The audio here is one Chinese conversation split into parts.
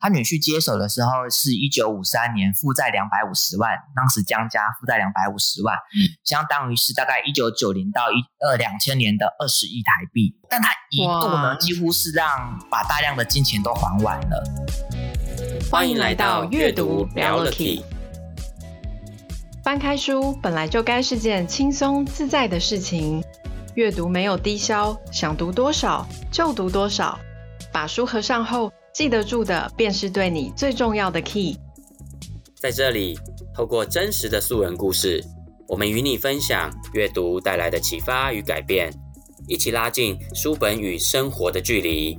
他女婿接手的时候是一九五三年，负债两百五十万，当时江家负债两百五十万，嗯，相当于是大概一九九零到一二两千年的二十亿台币。但他一度呢，几乎是让把大量的金钱都还完了。欢迎来到阅读聊了 Key。翻开书本来就该是件轻松自在的事情，阅读没有低消，想读多少就读多少。把书合上后，记得住的便是对你最重要的 key。在这里，透过真实的素人故事，我们与你分享阅读带来的启发与改变，一起拉近书本与生活的距离。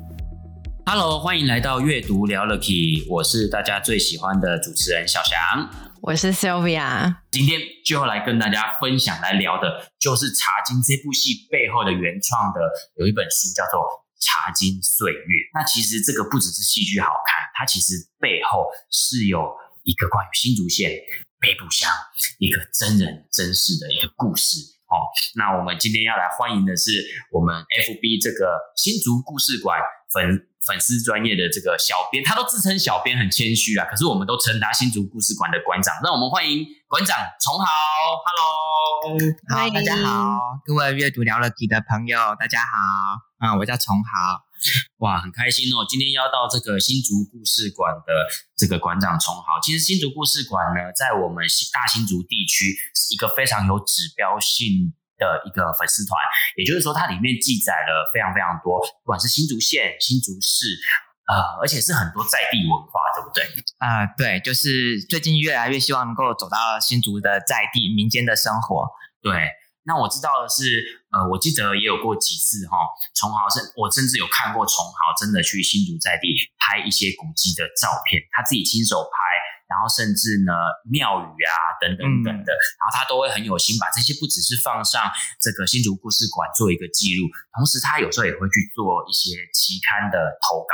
Hello，欢迎来到阅读聊了 key，我是大家最喜欢的主持人小翔，我是 Sylvia，今天就要来跟大家分享来聊的，就是《茶金》这部戏背后的原创的有一本书，叫做。茶金岁月，那其实这个不只是戏剧好看，它其实背后是有一个关于新竹县北埔乡一个真人真事的一个故事哦。那我们今天要来欢迎的是我们 FB 这个新竹故事馆粉粉丝专业的这个小编，他都自称小编很谦虚啊，可是我们都称他新竹故事馆的馆长。让我们欢迎馆长崇豪，Hello，好，大家好，各位阅读聊了 Key 的朋友，大家好。啊、嗯，我叫崇豪，哇，很开心哦！今天邀到这个新竹故事馆的这个馆长崇豪。其实新竹故事馆呢，在我们大新竹地区是一个非常有指标性的一个粉丝团，也就是说，它里面记载了非常非常多，不管是新竹县、新竹市，呃，而且是很多在地文化，对不对？啊、呃，对，就是最近越来越希望能够走到新竹的在地民间的生活，对。那我知道的是，呃，我记得也有过几次哈，崇豪甚，我甚至有看过崇豪真的去新竹在地拍一些古迹的照片，他自己亲手拍，然后甚至呢庙宇啊等等等的，嗯，然后他都会很有心把这些不只是放上这个新竹故事馆做一个记录，同时他有时候也会去做一些期刊的投稿。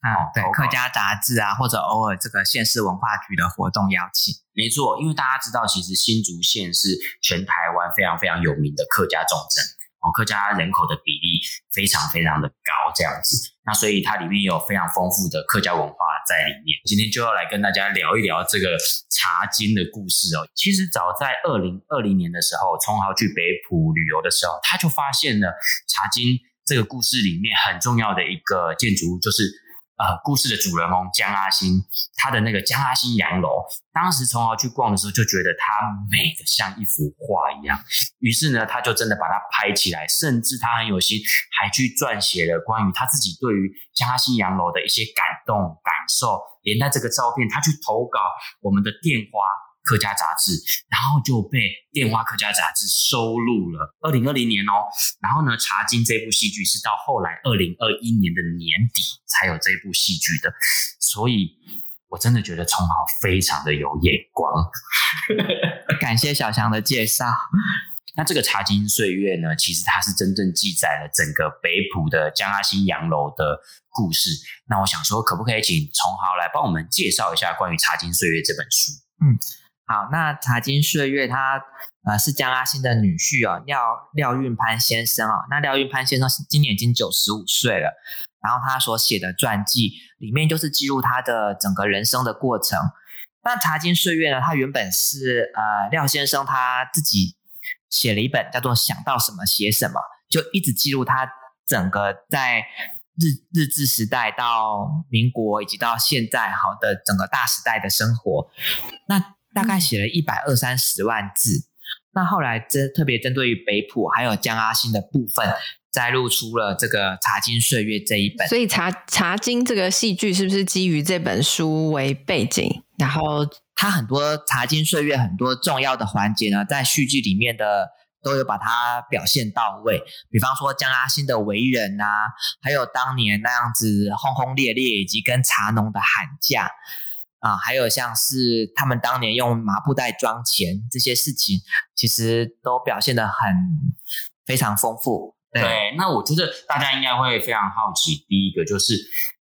啊，对，客家杂志啊，或者偶尔这个县市文化局的活动邀请，没错，因为大家知道，其实新竹县是全台湾非常非常有名的客家重镇哦，客家人口的比例非常非常的高，这样子，那所以它里面有非常丰富的客家文化在里面。今天就要来跟大家聊一聊这个茶经的故事哦。其实早在二零二零年的时候，崇豪去北浦旅游的时候，他就发现了茶经这个故事里面很重要的一个建筑物，就是。呃，故事的主人翁江阿新，他的那个江阿新洋楼，当时从豪去逛的时候，就觉得它美得像一幅画一样。于是呢，他就真的把它拍起来，甚至他很有心，还去撰写了关于他自己对于江阿新洋楼的一些感动感受，连带这个照片，他去投稿我们的电花。客家杂志，然后就被电花客家杂志收录了。二零二零年哦，然后呢，《茶金》这部戏剧是到后来二零二一年的年底才有这部戏剧的，所以我真的觉得崇豪非常的有眼光。感谢小强的介绍。那这个《茶金岁月》呢，其实它是真正记载了整个北埔的江阿新洋楼的故事。那我想说，可不可以请崇豪来帮我们介绍一下关于《茶金岁月》这本书？嗯。好，那茶金岁月他呃是江阿新的女婿哦，廖廖运潘先生哦。那廖运潘先生今年已经九十五岁了，然后他所写的传记里面就是记录他的整个人生的过程。那茶金岁月呢，他原本是呃廖先生他自己写了一本叫做想到什么写什么，就一直记录他整个在日日治时代到民国以及到现在好的整个大时代的生活。那大概写了一百二三十万字，那后来针特别针对于北埔还有江阿新的部分，摘录出了这个《茶金岁月》这一本。所以茶茶金这个戏剧是不是基于这本书为背景？然后它很多《茶金岁月》很多重要的环节呢，在戏剧里面的都有把它表现到位。比方说江阿新的为人啊，还有当年那样子轰轰烈烈，以及跟茶农的喊价。啊，还有像是他们当年用麻布袋装钱这些事情，其实都表现的很非常丰富。对，对，那我觉得大家应该会非常好奇，第一个就是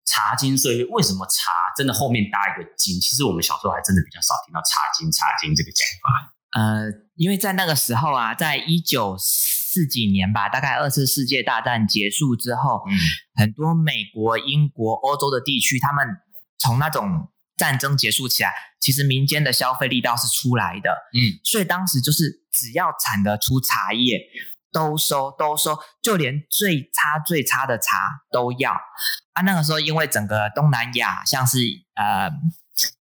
茶金岁月，为什么茶真的后面搭一个金？其实我们小时候还真的比较少听到茶金茶金这个讲法。呃，因为在那个时候啊，在一九四几年吧，大概二次世界大战结束之后，嗯，很多美国、英国、欧洲的地区，他们。从那种战争结束起来，其实民间的消费力道是出来的，嗯，所以当时就是只要产得出茶叶，都收都收，就连最差最差的茶都要啊。那个时候因为整个东南亚，像是呃。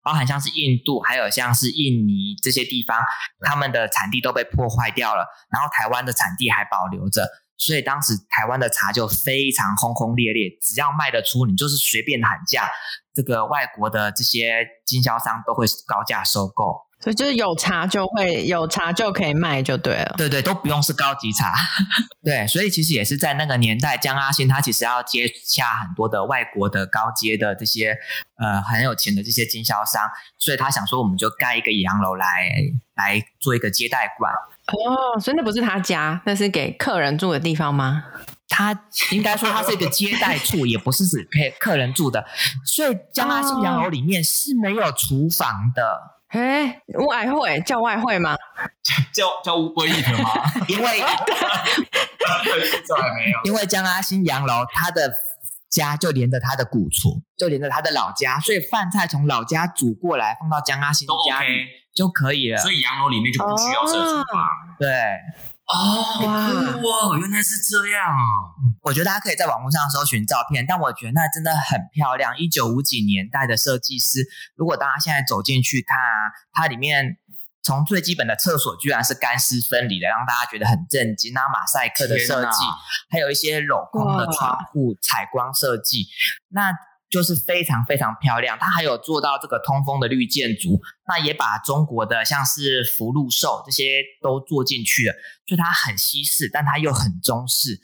包含像是印度，还有像是印尼这些地方，他们的产地都被破坏掉了，然后台湾的产地还保留着，所以当时台湾的茶就非常轰轰烈烈，只要卖得出，你就是随便喊价，这个外国的这些经销商都会高价收购。所以就是有茶就会有茶就可以卖就对了，对对，都不用是高级茶，对，所以其实也是在那个年代，江阿新他其实要接洽很多的外国的高阶的这些呃很有钱的这些经销商，所以他想说我们就盖一个洋楼来来做一个接待馆。哦，所以那不是他家，那是给客人住的地方吗？他应该说他是一个接待处，也不是指给客人住的，所以江阿新洋楼里面是没有厨房的。哎，外汇叫外汇吗？叫叫乌龟一的吗？因为 还没有，因为江阿新洋楼他的家就连着他的古厝，就连着他的老家，所以饭菜从老家煮过来放到江阿新家里就可以了。所以洋楼里面就不需要设厨房。对。哦，哇，哇，原来是这样啊！我觉得大家可以在网络上搜寻照片，但我觉得那真的很漂亮。一九五几年代的设计师，如果大家现在走进去看啊，它里面从最基本的厕所居然是干湿分离的，让大家觉得很震惊。那马赛克的设计，还有一些镂空的窗户采光设计，那。就是非常非常漂亮，它还有做到这个通风的绿建筑，那也把中国的像是福禄寿这些都做进去了，所以它很西式，但它又很中式，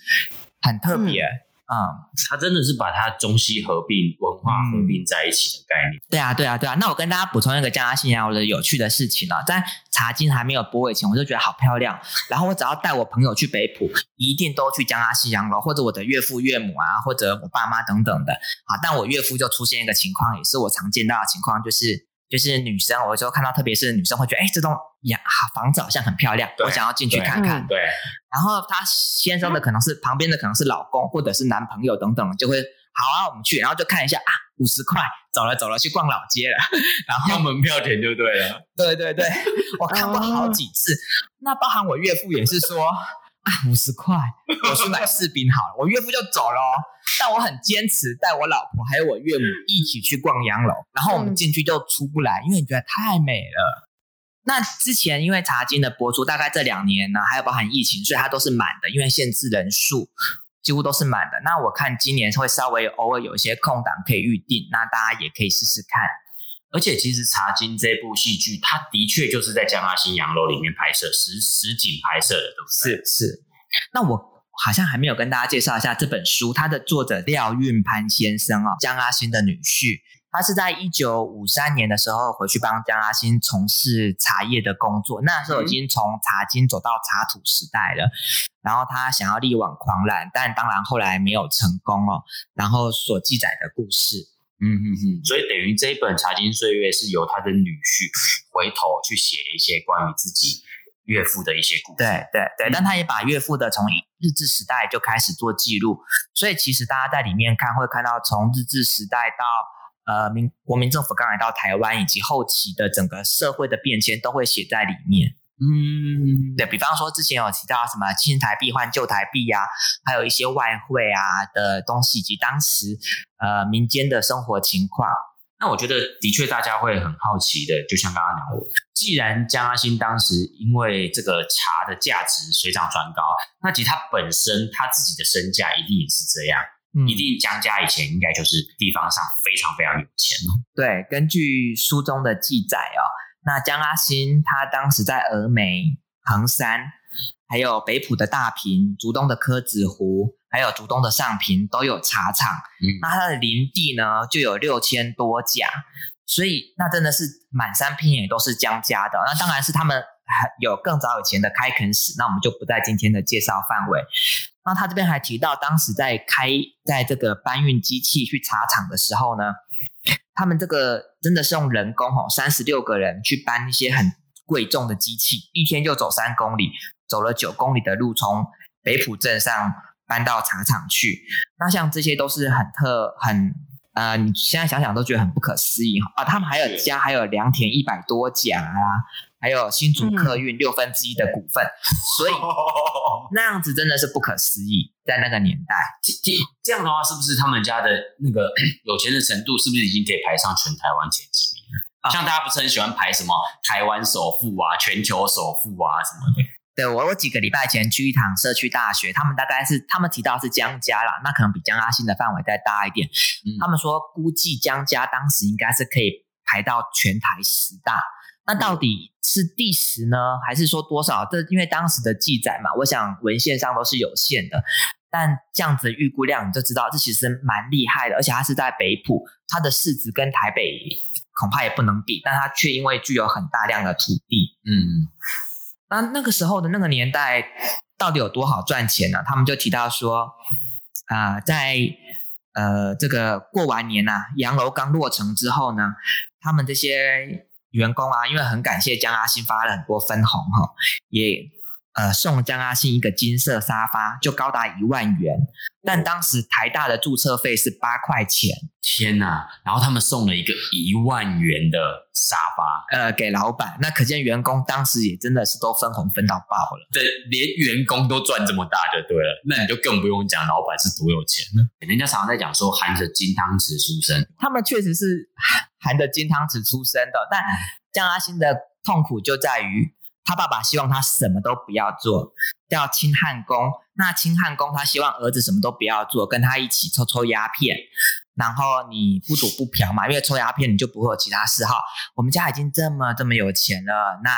很特别。嗯嗯，它真的是把它中西合并、文化合并在一起的概念。对啊，对啊，对啊。那我跟大家补充一个江阿新洋楼的有趣的事情啊，在茶经还没有播以前，我就觉得好漂亮。然后我只要带我朋友去北埔，一定都去江阿西洋楼，或者我的岳父岳母啊，或者我爸妈等等的。啊，但我岳父就出现一个情况，也是我常见到的情况，就是就是女生，我有时候看到特别是女生会觉得，哎，这栋呀房子好像很漂亮，我想要进去看看。对。对然后她先生的可能是旁边的可能是老公或者是男朋友等等，就会好啊，我们去，然后就看一下啊，五十块，走了走了，去逛老街了，然后要门票钱就对了。对对对，我看过好几次。那包含我岳父也是说啊，五十块，我去买柿饼好了。我岳父就走了，但我很坚持带我老婆还有我岳母一起去逛洋楼，然后我们进去就出不来，因为你觉得太美了。那之前因为茶经的播出，大概这两年呢，还有包含疫情，所以它都是满的，因为限制人数，几乎都是满的。那我看今年会稍微偶尔有一些空档可以预定，那大家也可以试试看。而且其实茶经这部戏剧，它的确就是在江阿新洋楼里面拍摄实实景拍摄的，对不对？是是。那我好像还没有跟大家介绍一下这本书，它的作者廖运潘先生哦，江阿新的女婿。他是在一九五三年的时候回去帮江阿新从事茶叶的工作，那时候已经从茶经走到茶土时代了。然后他想要力挽狂澜，但当然后来没有成功哦。然后所记载的故事，嗯嗯嗯，所以等于这一本《茶经岁月》是由他的女婿回头去写一些关于自己岳父的一些故事。对对对，但他也把岳父的从日治时代就开始做记录，所以其实大家在里面看会看到从日治时代到。呃，民国民政府刚来到台湾，以及后期的整个社会的变迁，都会写在里面。嗯，对，比方说之前有提到什么新台币换旧台币啊，还有一些外汇啊的东西，以及当时呃民间的生活情况。那我觉得的确大家会很好奇的，就像刚刚讲的，既然江阿新当时因为这个茶的价值水涨船高，那其实他本身他自己的身价一定也是这样。嗯、一定江家以前应该就是地方上非常非常有钱哦。对，根据书中的记载哦，那江阿新他当时在峨眉、横山，还有北浦的大坪、竹东的柯子湖，还有竹东的上坪都有茶厂。嗯，那他的林地呢就有六千多甲，所以那真的是满山遍野都是江家的。那当然是他们还有更早以前的开垦史，那我们就不在今天的介绍范围。那他这边还提到，当时在开在这个搬运机器去茶厂的时候呢，他们这个真的是用人工哦，三十六个人去搬一些很贵重的机器，一天就走三公里，走了九公里的路，从北浦镇上搬到茶厂去。那像这些都是很特很呃，你现在想想都觉得很不可思议哈啊！他们还有家，还有良田一百多甲啊，还有新竹客运六分之一的股份，嗯、所以 那样子真的是不可思议，在那个年代，这这样的话，是不是他们家的那个 有钱的程度，是不是已经可以排上全台湾前几名了？啊、像大家不是很喜欢排什么台湾首富啊、全球首富啊什么的？对，我我几个礼拜前去一趟社区大学，他们大概是他们提到是江家啦，那可能比江阿信的范围再大一点。嗯、他们说估计江家当时应该是可以排到全台十大，那到底是第十呢，还是说多少？这因为当时的记载嘛，我想文献上都是有限的。但这样子的预估量，你就知道这其实蛮厉害的，而且它是在北埔，它的市值跟台北恐怕也不能比，但它却因为具有很大量的土地，嗯。那那个时候的那个年代到底有多好赚钱呢？他们就提到说，啊、呃，在呃这个过完年呐、啊，洋楼刚落成之后呢，他们这些员工啊，因为很感谢江阿信发了很多分红哈，也。呃，送江阿信一个金色沙发，就高达一万元。但当时台大的注册费是八块钱。天哪！然后他们送了一个一万元的沙发，呃，给老板。那可见员工当时也真的是都分红分到爆了。对，连员工都赚这么大就对了。那你就更不用讲老板是多有钱了。人家常常在讲说含着金汤匙出生，他们确实是含着金汤匙出生的。但江阿星的痛苦就在于。他爸爸希望他什么都不要做，叫清汉宫。那清汉宫他希望儿子什么都不要做，跟他一起抽抽鸦片。然后你不赌不嫖嘛，因为抽鸦片你就不会有其他嗜好。我们家已经这么这么有钱了，那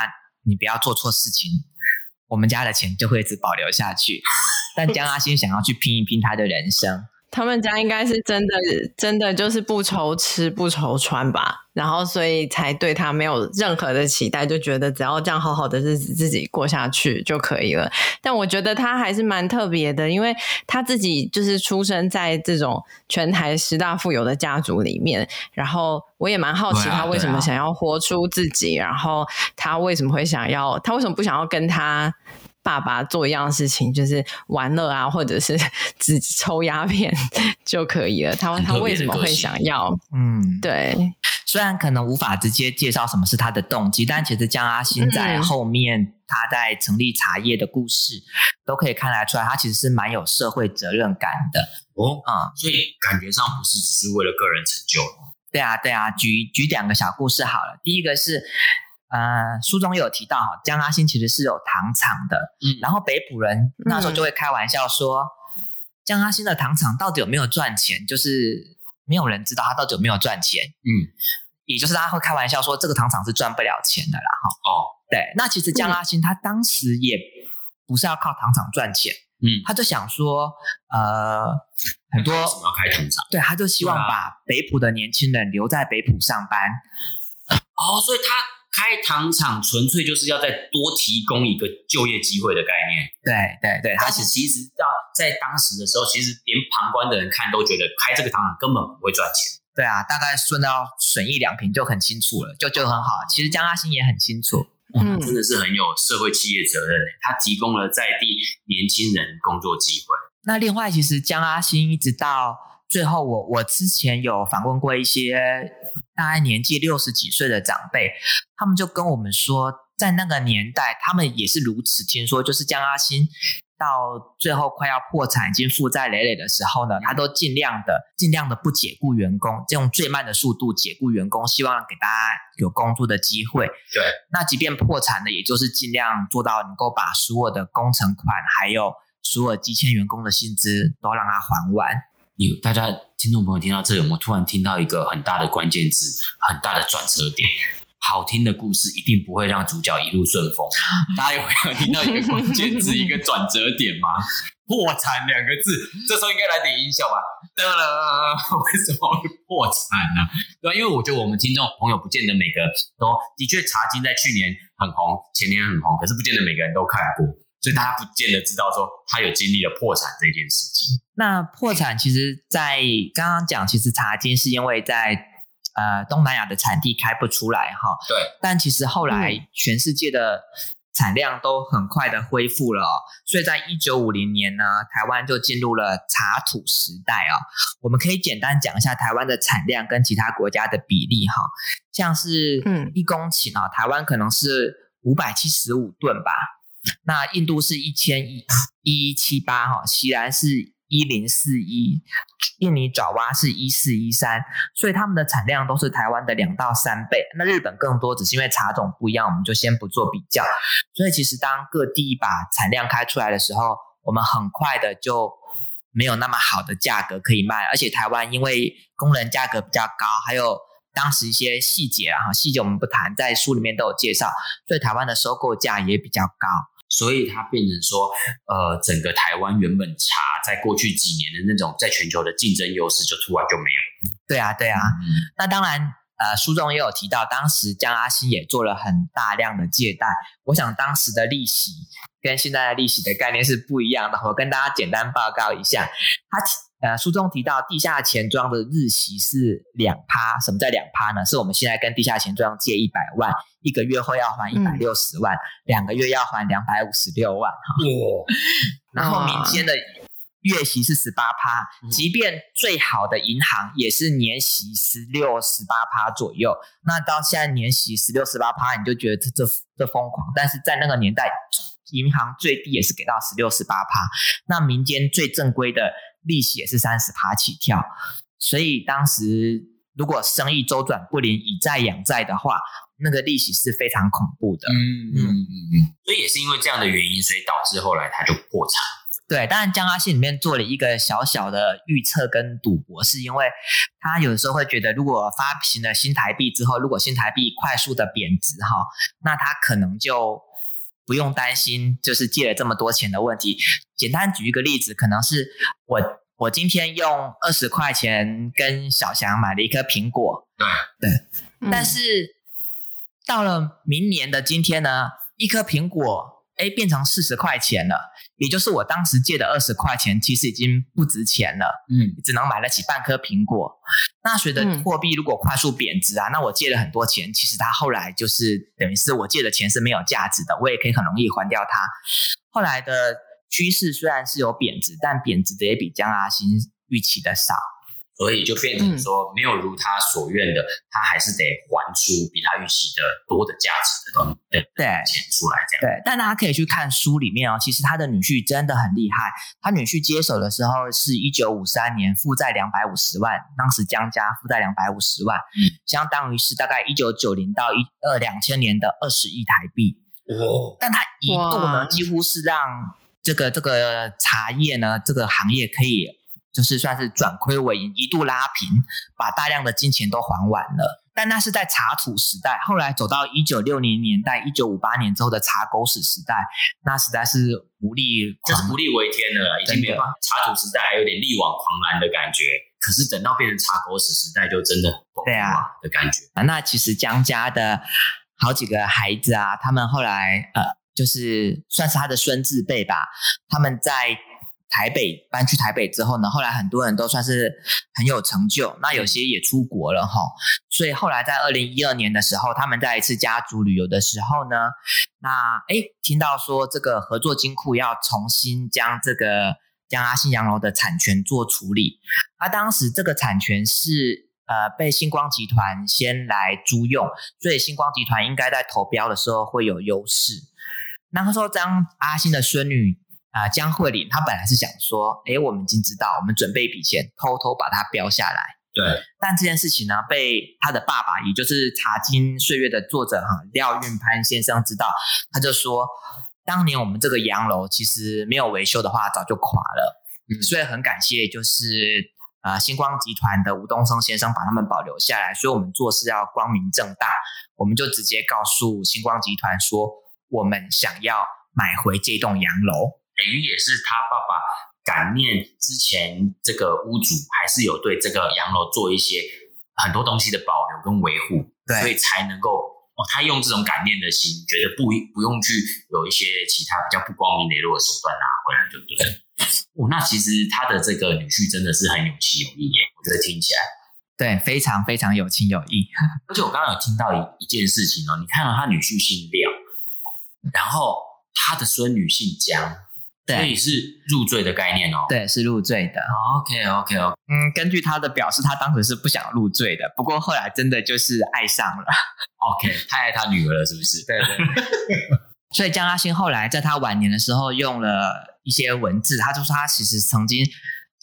你不要做错事情，我们家的钱就会一直保留下去。但江阿星想要去拼一拼他的人生。他们家应该是真的，真的就是不愁吃不愁穿吧，然后所以才对他没有任何的期待，就觉得只要这样好好的日子自己过下去就可以了。但我觉得他还是蛮特别的，因为他自己就是出生在这种全台十大富有的家族里面，然后我也蛮好奇他为什么想要活出自己，然后他为什么会想要，他为什么不想要跟他。爸爸做一样的事情，就是玩乐啊，或者是 只抽鸦片 就可以了。他他为什么会想要？嗯，对。虽然可能无法直接介绍什么是他的动机，但其实江阿新在后面他在成立茶叶的故事，嗯、都可以看得出来，他其实是蛮有社会责任感的。哦，嗯，所以感觉上不是只是为了个人成就。对啊，对啊。举举两个小故事好了。第一个是。呃，书中有提到哈，江阿信其实是有糖厂的，嗯，然后北埔人那时候就会开玩笑说，嗯、江阿信的糖厂到底有没有赚钱？就是没有人知道他到底有没有赚钱，嗯，也就是大家会开玩笑说，这个糖厂是赚不了钱的啦，哈，哦，对，那其实江阿信他当时也不是要靠糖厂赚钱，嗯，他就想说，呃，很多什么要开糖厂？对，他就希望把北埔的年轻人留在北埔上班，哦，所以他。开糖厂纯粹就是要再多提供一个就业机会的概念。对对对，而且其实到在当时的时候，其实连旁观的人看都觉得开这个糖厂根本不会赚钱。对啊，大概顺到损益两平就很清楚了，就就很好。其实江阿星也很清楚，嗯，真的是很有社会企业责任的。他提供了在地年轻人工作机会。那另外，其实江阿星一直到最后我，我我之前有访问过一些。大概年纪六十几岁的长辈，他们就跟我们说，在那个年代，他们也是如此。听说，就是江阿信到最后快要破产、已经负债累累的时候呢，他都尽量的、尽量的不解雇员工，用最慢的速度解雇员工，希望给大家有工作的机会。对，那即便破产了，也就是尽量做到能够把所有的工程款，还有所有积欠员工的薪资都让他还完。有大家听众朋友听到这里，我们突然听到一个很大的关键字，很大的转折点？好听的故事一定不会让主角一路顺风。大家有没有听到一个关键字，一个转折点吗？破产两个字，这时候应该来点音效吧？得了，为什么会破产呢？对，因为我觉得我们听众朋友不见得每个都的确茶经在去年很红，前年很红，可是不见得每个人都看过。所以大家不见得知道说他有经历了破产这件事情。那破产其实，在刚刚讲，其实茶金是因为在呃东南亚的产地开不出来哈。对。但其实后来全世界的产量都很快的恢复了哦，所以在一九五零年呢，台湾就进入了茶土时代哦。我们可以简单讲一下台湾的产量跟其他国家的比例哈，像是嗯一公顷啊，台湾可能是五百七十五吨吧，那印度是一千一一七八哈，西兰是。一零四一，印尼爪哇是一四一三，所以他们的产量都是台湾的两到三倍。那日本更多，只是因为茶种不一样，我们就先不做比较。所以其实当各地把产量开出来的时候，我们很快的就没有那么好的价格可以卖。而且台湾因为工人价格比较高，还有当时一些细节啊，细节我们不谈，在书里面都有介绍，所以台湾的收购价也比较高。所以它变成说，呃，整个台湾原本茶在过去几年的那种在全球的竞争优势就突然就没有。对啊，对啊。嗯、那当然，呃，书中也有提到，当时江阿新也做了很大量的借贷。我想当时的利息跟现在的利息的概念是不一样的。我跟大家简单报告一下，他。呃，书中提到地下钱庄的日息是两趴，什么叫两趴呢？是我们现在跟地下钱庄借一百万，一个月后要还一百六十万，两、嗯、个月要还两百五十六万哈。哦、然后民间的月息是十八趴，即便最好的银行也是年息十六、十八趴左右。那到现在年息十六、十八趴，你就觉得这这这疯狂，但是在那个年代，银行最低也是给到十六、十八趴。那民间最正规的。利息也是三十趴起跳，所以当时如果生意周转不灵、以债养债的话，那个利息是非常恐怖的。嗯嗯嗯嗯，所以也是因为这样的原因，所以导致后来他就破产。对，当然江阿信里面做了一个小小的预测跟赌博，是因为他有时候会觉得，如果发行了新台币之后，如果新台币快速的贬值哈，那他可能就不用担心，就是借了这么多钱的问题。简单举一个例子，可能是我我今天用二十块钱跟小翔买了一颗苹果，对对，但是到了明年的今天呢，一颗苹果。哎，变成四十块钱了，也就是我当时借的二十块钱，其实已经不值钱了，嗯，只能买得起半颗苹果。那随着货币如果快速贬值啊，嗯、那我借了很多钱，其实它后来就是等于是我借的钱是没有价值的，我也可以很容易还掉它。后来的趋势虽然是有贬值，但贬值的也比江阿新预期的少。所以就变成说，没有如他所愿的，嗯、他还是得还出比他预期的多的价值的东西，对对，钱出来这样。对，但大家可以去看书里面哦，其实他的女婿真的很厉害。他女婿接手的时候是一九五三年，负债两百五十万，当时江家负债两百五十万，嗯、相当于是大概一九九零到一二两千年的二十亿台币。哦，但他一度呢，几乎是让这个这个茶叶呢这个行业可以。就是算是转亏为盈，一度拉平，把大量的金钱都还完了。但那是在茶土时代，后来走到一九六零年代、一九五八年之后的茶狗屎时代，那实在是无力，这是不力为天了，已经没有办法。茶土时代还有点力挽狂澜的感觉，可是等到变成茶狗屎时代，就真的对啊的感觉啊。那其实江家的好几个孩子啊，他们后来呃，就是算是他的孙子辈吧，他们在。台北搬去台北之后呢，后来很多人都算是很有成就，那有些也出国了哈。所以后来在二零一二年的时候，他们在一次家族旅游的时候呢，那哎听到说这个合作金库要重新将这个将阿信洋楼的产权做处理，啊，当时这个产权是呃被星光集团先来租用，所以星光集团应该在投标的时候会有优势。那他说将阿信的孙女。啊，江慧玲，她本来是想说，哎，我们已经知道，我们准备一笔钱，偷偷把它标下来。对。但这件事情呢，被他的爸爸，也就是《茶金岁月》的作者哈廖运潘先生知道，他就说，当年我们这个洋楼其实没有维修的话，早就垮了。嗯。所以很感谢，就是啊、呃，星光集团的吴东升先生把他们保留下来，所以我们做事要光明正大，我们就直接告诉星光集团说，我们想要买回这栋洋楼。等于也是他爸爸感念之前这个屋主还是有对这个洋楼做一些很多东西的保留跟维护，对，所以才能够哦，他用这种感念的心，觉得不不用去有一些其他比较不光明磊落的手段拿回来，对不对？哦，那其实他的这个女婿真的是很有情有义耶，我觉得听起来对，非常非常有情有义。而且我刚刚有听到一一件事情哦，你看到他女婿姓廖。然后他的孙女姓江。所以是入赘的概念哦。对，是入赘的。OK OK OK。嗯，根据他的表示，他当时是不想入赘的，不过后来真的就是爱上了。OK，太爱他女儿了，是不是？对对。所以江阿星后来在他晚年的时候，用了一些文字，他就说他其实曾经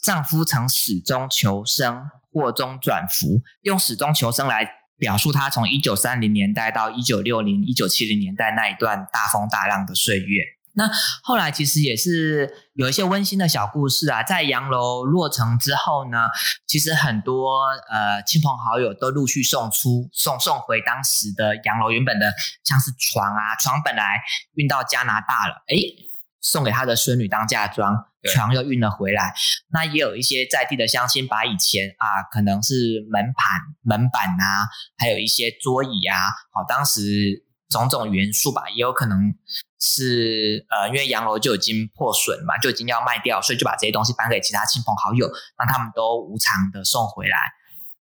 丈夫曾始终求生，祸中转福，用始终求生来表述他从一九三零年代到一九六零、一九七零年代那一段大风大浪的岁月。那后来其实也是有一些温馨的小故事啊，在洋楼落成之后呢，其实很多呃亲朋好友都陆续送出送送回当时的洋楼原本的像是床啊，床本来运到加拿大了，诶，送给他的孙女当嫁妆，床又运了回来。那也有一些在地的乡亲把以前啊可能是门盘门板啊，还有一些桌椅啊，好当时种种元素吧，也有可能。是呃，因为洋楼就已经破损嘛，就已经要卖掉，所以就把这些东西搬给其他亲朋好友，让他们都无偿的送回来，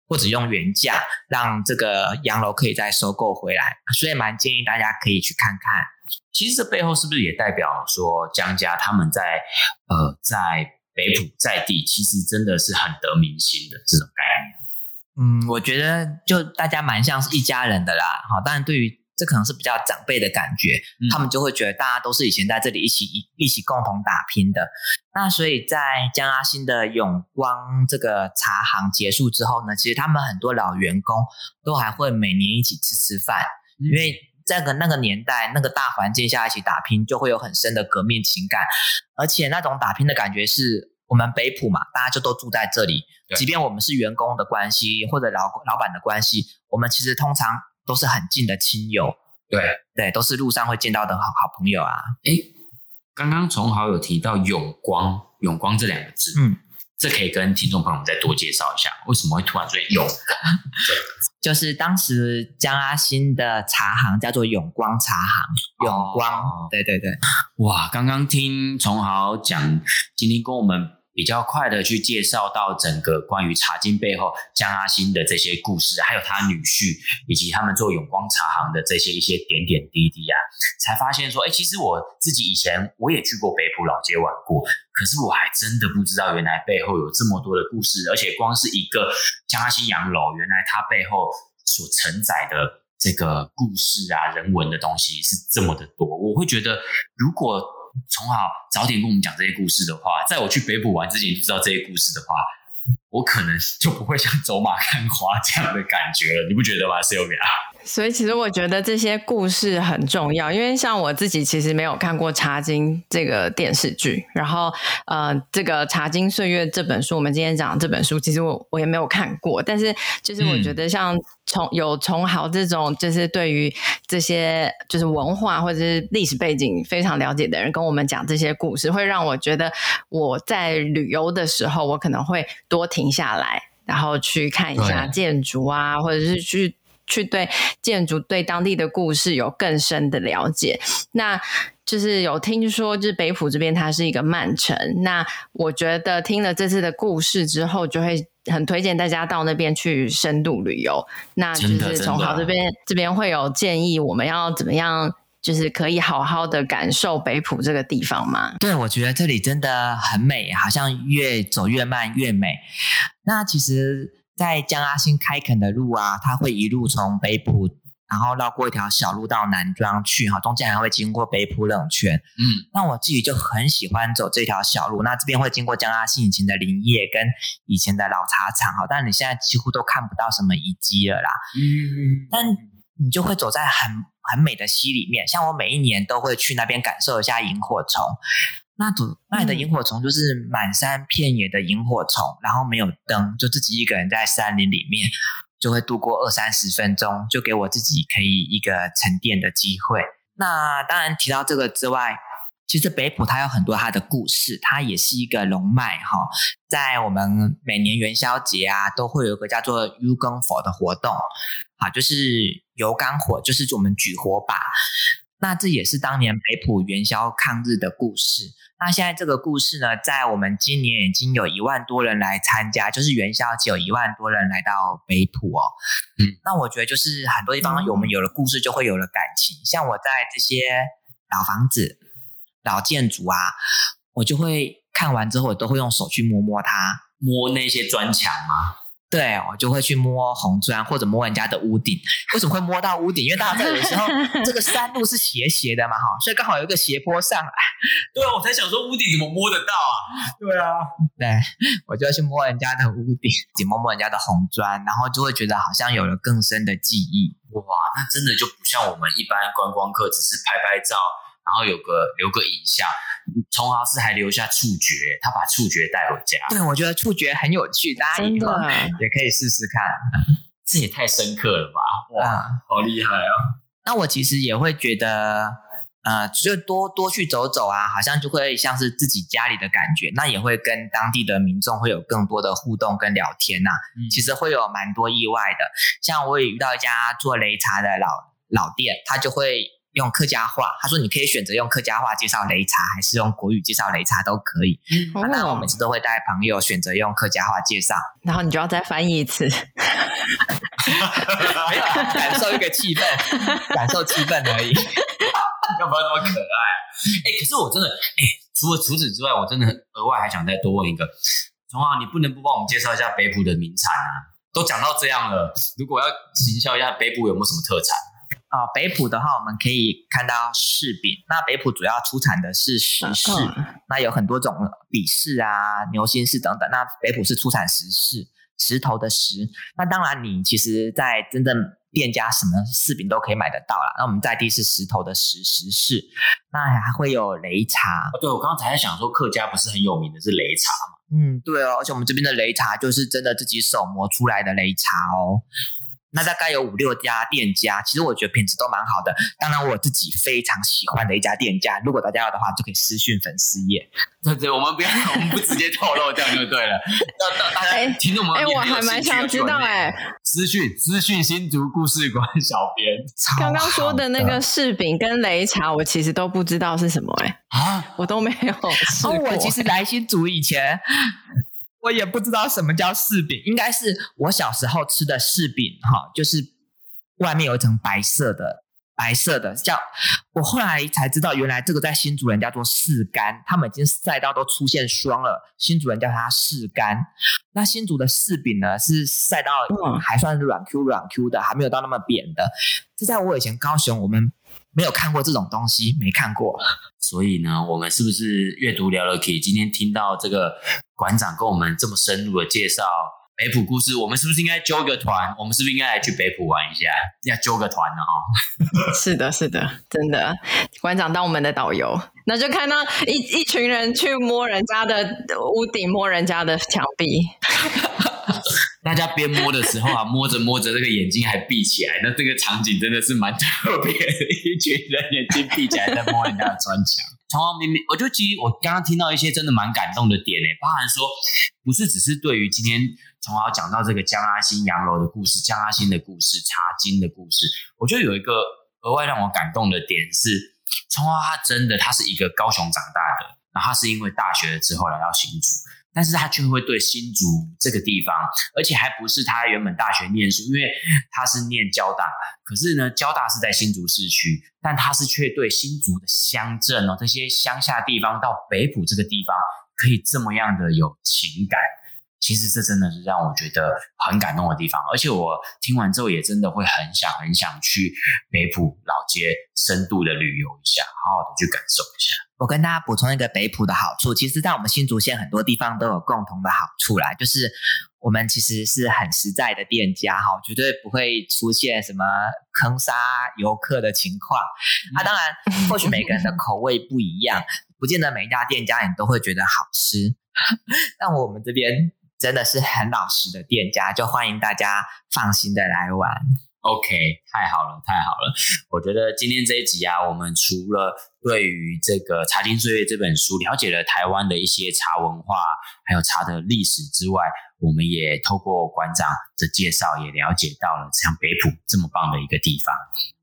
或者用原价让这个洋楼可以再收购回来。所以蛮建议大家可以去看看。其实这背后是不是也代表说江家他们在呃在北埔在地，其实真的是很得民心的这种概念？嗯，我觉得就大家蛮像是一家人的啦。好，当然对于。这可能是比较长辈的感觉，嗯，他们就会觉得大家都是以前在这里一起一一起共同打拼的。那所以在江阿新的永光这个茶行结束之后呢，其实他们很多老员工都还会每年一起吃吃饭，嗯，因为在个那个年代那个大环境下一起打拼，就会有很深的革命情感，而且那种打拼的感觉是我们北埔嘛，大家就都住在这里，即便我们是员工的关系或者老老板的关系，我们其实通常。都是很近的亲友，对对，都是路上会见到的好好朋友啊。哎，刚刚从好有提到永光，永光这两个字，嗯，这可以跟听众朋友们再多介绍一下，为什么会突然说永光？对，就是当时江阿新的茶行叫做永光茶行，永光，哦、对对对。哇，刚刚听从豪讲，今天跟我们。比较快的去介绍到整个关于茶经背后江阿新的这些故事，还有他女婿以及他们做永光茶行的这些一些点点滴滴啊，才发现说，哎，其实我自己以前我也去过北埔老街玩过，可是我还真的不知道原来背后有这么多的故事，而且光是一个江阿新洋楼，原来它背后所承载的这个故事啊、人文的东西是这么的多，我会觉得如果。从好早点跟我们讲这些故事的话，在我去北部玩之前就知道这些故事的话，我可能就不会像走马看花这样的感觉了，你不觉得吗，Sylvia？所以其实我觉得这些故事很重要，因为像我自己其实没有看过《茶经》这个电视剧，然后呃，这个《茶经岁月》这本书，我们今天讲这本书，其实我我也没有看过，但是就是我觉得像从有从豪这种，就是对于这些就是文化或者是历史背景非常了解的人，跟我们讲这些故事，会让我觉得我在旅游的时候，我可能会多停下来，然后去看一下建筑啊，或者是去。去对建筑、对当地的故事有更深的了解，那就是有听说，就是北浦这边它是一个慢城。那我觉得听了这次的故事之后，就会很推荐大家到那边去深度旅游。那就是从好这边这边会有建议，我们要怎么样，就是可以好好的感受北浦这个地方吗？对，我觉得这里真的很美，好像越走越慢越美。那其实。在江阿新开垦的路啊，它会一路从北埔，然后绕过一条小路到南庄去哈，中间还会经过北埔冷泉。嗯，那我自己就很喜欢走这条小路。那这边会经过江阿新以前的林业跟以前的老茶厂哈，但你现在几乎都看不到什么遗迹了啦。嗯，但你就会走在很很美的溪里面，像我每一年都会去那边感受一下萤火虫。那组那里的萤火虫就是满山遍野的萤火虫，嗯，然后没有灯，就自己一个人在山林里面，就会度过二三十分钟，就给我自己可以一个沉淀的机会。那当然提到这个之外，其实北埔它有很多它的故事，它也是一个龙脉哈。在我们每年元宵节啊，都会有一个叫做油耕火的活动，啊，就是油缸火，就是我们举火把。那这也是当年北浦元宵抗日的故事。那现在这个故事呢，在我们今年已经有一万多人来参加，就是元宵节有一万多人来到北浦哦。嗯，那我觉得就是很多地方我们有了故事，就会有了感情。像我在这些老房子、老建筑啊，我就会看完之后，我都会用手去摸摸它，摸那些砖墙吗？对，我就会去摸红砖或者摸人家的屋顶。为什么会摸到屋顶？因为大家知道有时候 这个山路是斜斜的嘛，哈，所以刚好有一个斜坡上来。对啊，我才想说屋顶怎么摸得到啊？对啊，对，我就要去摸人家的屋顶，去摸摸人家的红砖，然后就会觉得好像有了更深的记忆。哇，那真的就不像我们一般观光客，只是拍拍照。然后有个留个影像，崇豪斯还留下触觉，他把触觉带回家。对，我觉得触觉很有趣，大家以后也可以试试看。这也太深刻了吧！哇，嗯、好厉害啊！那我其实也会觉得，呃，就多多去走走啊，好像就会像是自己家里的感觉。那也会跟当地的民众会有更多的互动跟聊天呐、啊。嗯、其实会有蛮多意外的，像我也遇到一家做擂茶的老老店，他就会。用客家话，他说你可以选择用客家话介绍擂茶，还是用国语介绍擂茶都可以。嗯，那我每次都会带朋友选择用客家话介绍，然后你就要再翻译一次，没有感受一个气氛，感受气氛而已。要不要那么可爱？哎、欸，可是我真的，哎、欸，除了除此之外，我真的额外还想再多问一个，崇豪，你不能不帮我们介绍一下北埔的名产啊？都讲到这样了，如果要行销一下北埔有没有什么特产？啊、哦，北埔的话，我们可以看到柿饼。那北埔主要出产的是石柿，嗯、那有很多种笔柿啊、牛心柿等等。那北埔是出产石柿，石头的石。那当然，你其实，在真正店家什么柿饼都可以买得到啦。那我们在地是石头的石石柿，那还会有擂茶。哦、对，我刚才在想说，客家不是很有名的是擂茶吗？嗯，对哦，而且我们这边的擂茶就是真的自己手磨出来的擂茶哦。那大概有五六家店家，其实我觉得品质都蛮好的。当然，我自己非常喜欢的一家店家，如果大家要的话，就可以私讯粉丝页。对对，我们不要，我们不直接透露，这样就对了。那大家听众们，哎，我还蛮想知道，哎，私讯私讯新竹故事馆小编，刚刚说的那个柿饼跟擂茶，我其实都不知道是什么，哎，啊，我都没有吃过。我其实来新竹以前。我也不知道什么叫柿饼，应该是我小时候吃的柿饼，哈，就是外面有一层白色的，白色的叫。我后来才知道，原来这个在新主人叫做柿干，他们已经晒到都出现霜了，新主人叫它柿干。那新竹的柿饼呢，是晒到还算是软 Q 软 Q 的，还没有到那么扁的。这在我以前高雄，我们没有看过这种东西，没看过。所以呢，我们是不是阅读聊了 Key？今天听到这个馆长跟我们这么深入的介绍北埔故事，我们是不是应该揪个团？我们是不是应该来去北埔玩一下？要揪个团呢？哈，是的，是的，真的。馆长当我们的导游，那就看到一一群人去摸人家的屋顶，摸人家的墙壁。大家边摸的时候啊，摸着摸着，这个眼睛还闭起来，那这个场景真的是蛮特别的。一群人眼睛闭起来在摸人家的砖墙。崇豪明明，我就其实我刚刚听到一些真的蛮感动的点诶，包含说不是只是对于今天崇豪讲到这个江阿新洋楼的故事，江阿新的故事，茶金的故事，我觉得有一个额外让我感动的点是，从豪他真的他是一个高雄长大的，然后他是因为大学了之后来到新竹。但是他却会对新竹这个地方，而且还不是他原本大学念书，因为他是念交大，可是呢，交大是在新竹市区，但他是却对新竹的乡镇哦，这些乡下地方到北埔这个地方，可以这么样的有情感。其实这真的是让我觉得很感动的地方，而且我听完之后也真的会很想很想去北浦老街深度的旅游一下，好好的去感受一下。我跟大家补充一个北浦的好处，其实，在我们新竹县很多地方都有共同的好处啦，就是我们其实是很实在的店家哈，绝对不会出现什么坑杀游客的情况。啊，当然，或许每个人的口味不一样，不见得每一家店家你都会觉得好吃，但我们这边。真的是很老实的店家，就欢迎大家放心的来玩。OK，太好了，太好了！我觉得今天这一集啊，我们除了对于这个《茶金岁月》这本书了解了台湾的一些茶文化，还有茶的历史之外，我们也透过馆长的介绍，也了解到了像北埔这么棒的一个地方。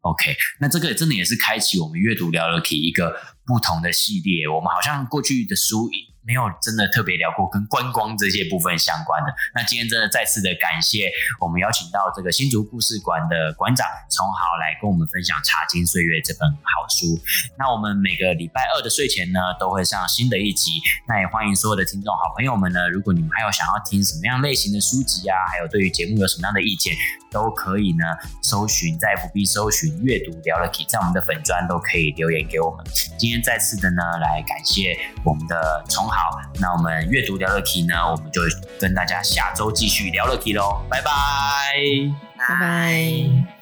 OK，那这个真的也是开启我们阅读聊了 Key 一个不同的系列。我们好像过去的书没有真的特别聊过跟观光这些部分相关的。那今天真的再次的感谢我们邀请到这个新竹故事馆的馆长崇豪来跟我们分享《茶金岁月》这本好书。那我们每个礼拜二的睡前呢，都会上新的一集。那也欢迎所有的听众好朋友们呢，如果你们还有想要听什么样类型的书籍啊，还有对于节目有什么样的意见，都可以呢搜寻在 FB 搜寻阅读聊了 K，在我们的粉专都可以留言给我们。今天再次的呢来感谢我们的崇豪。好，那我们阅读聊了 key 呢，我们就跟大家下周继续聊了 key 喽，拜拜，拜拜。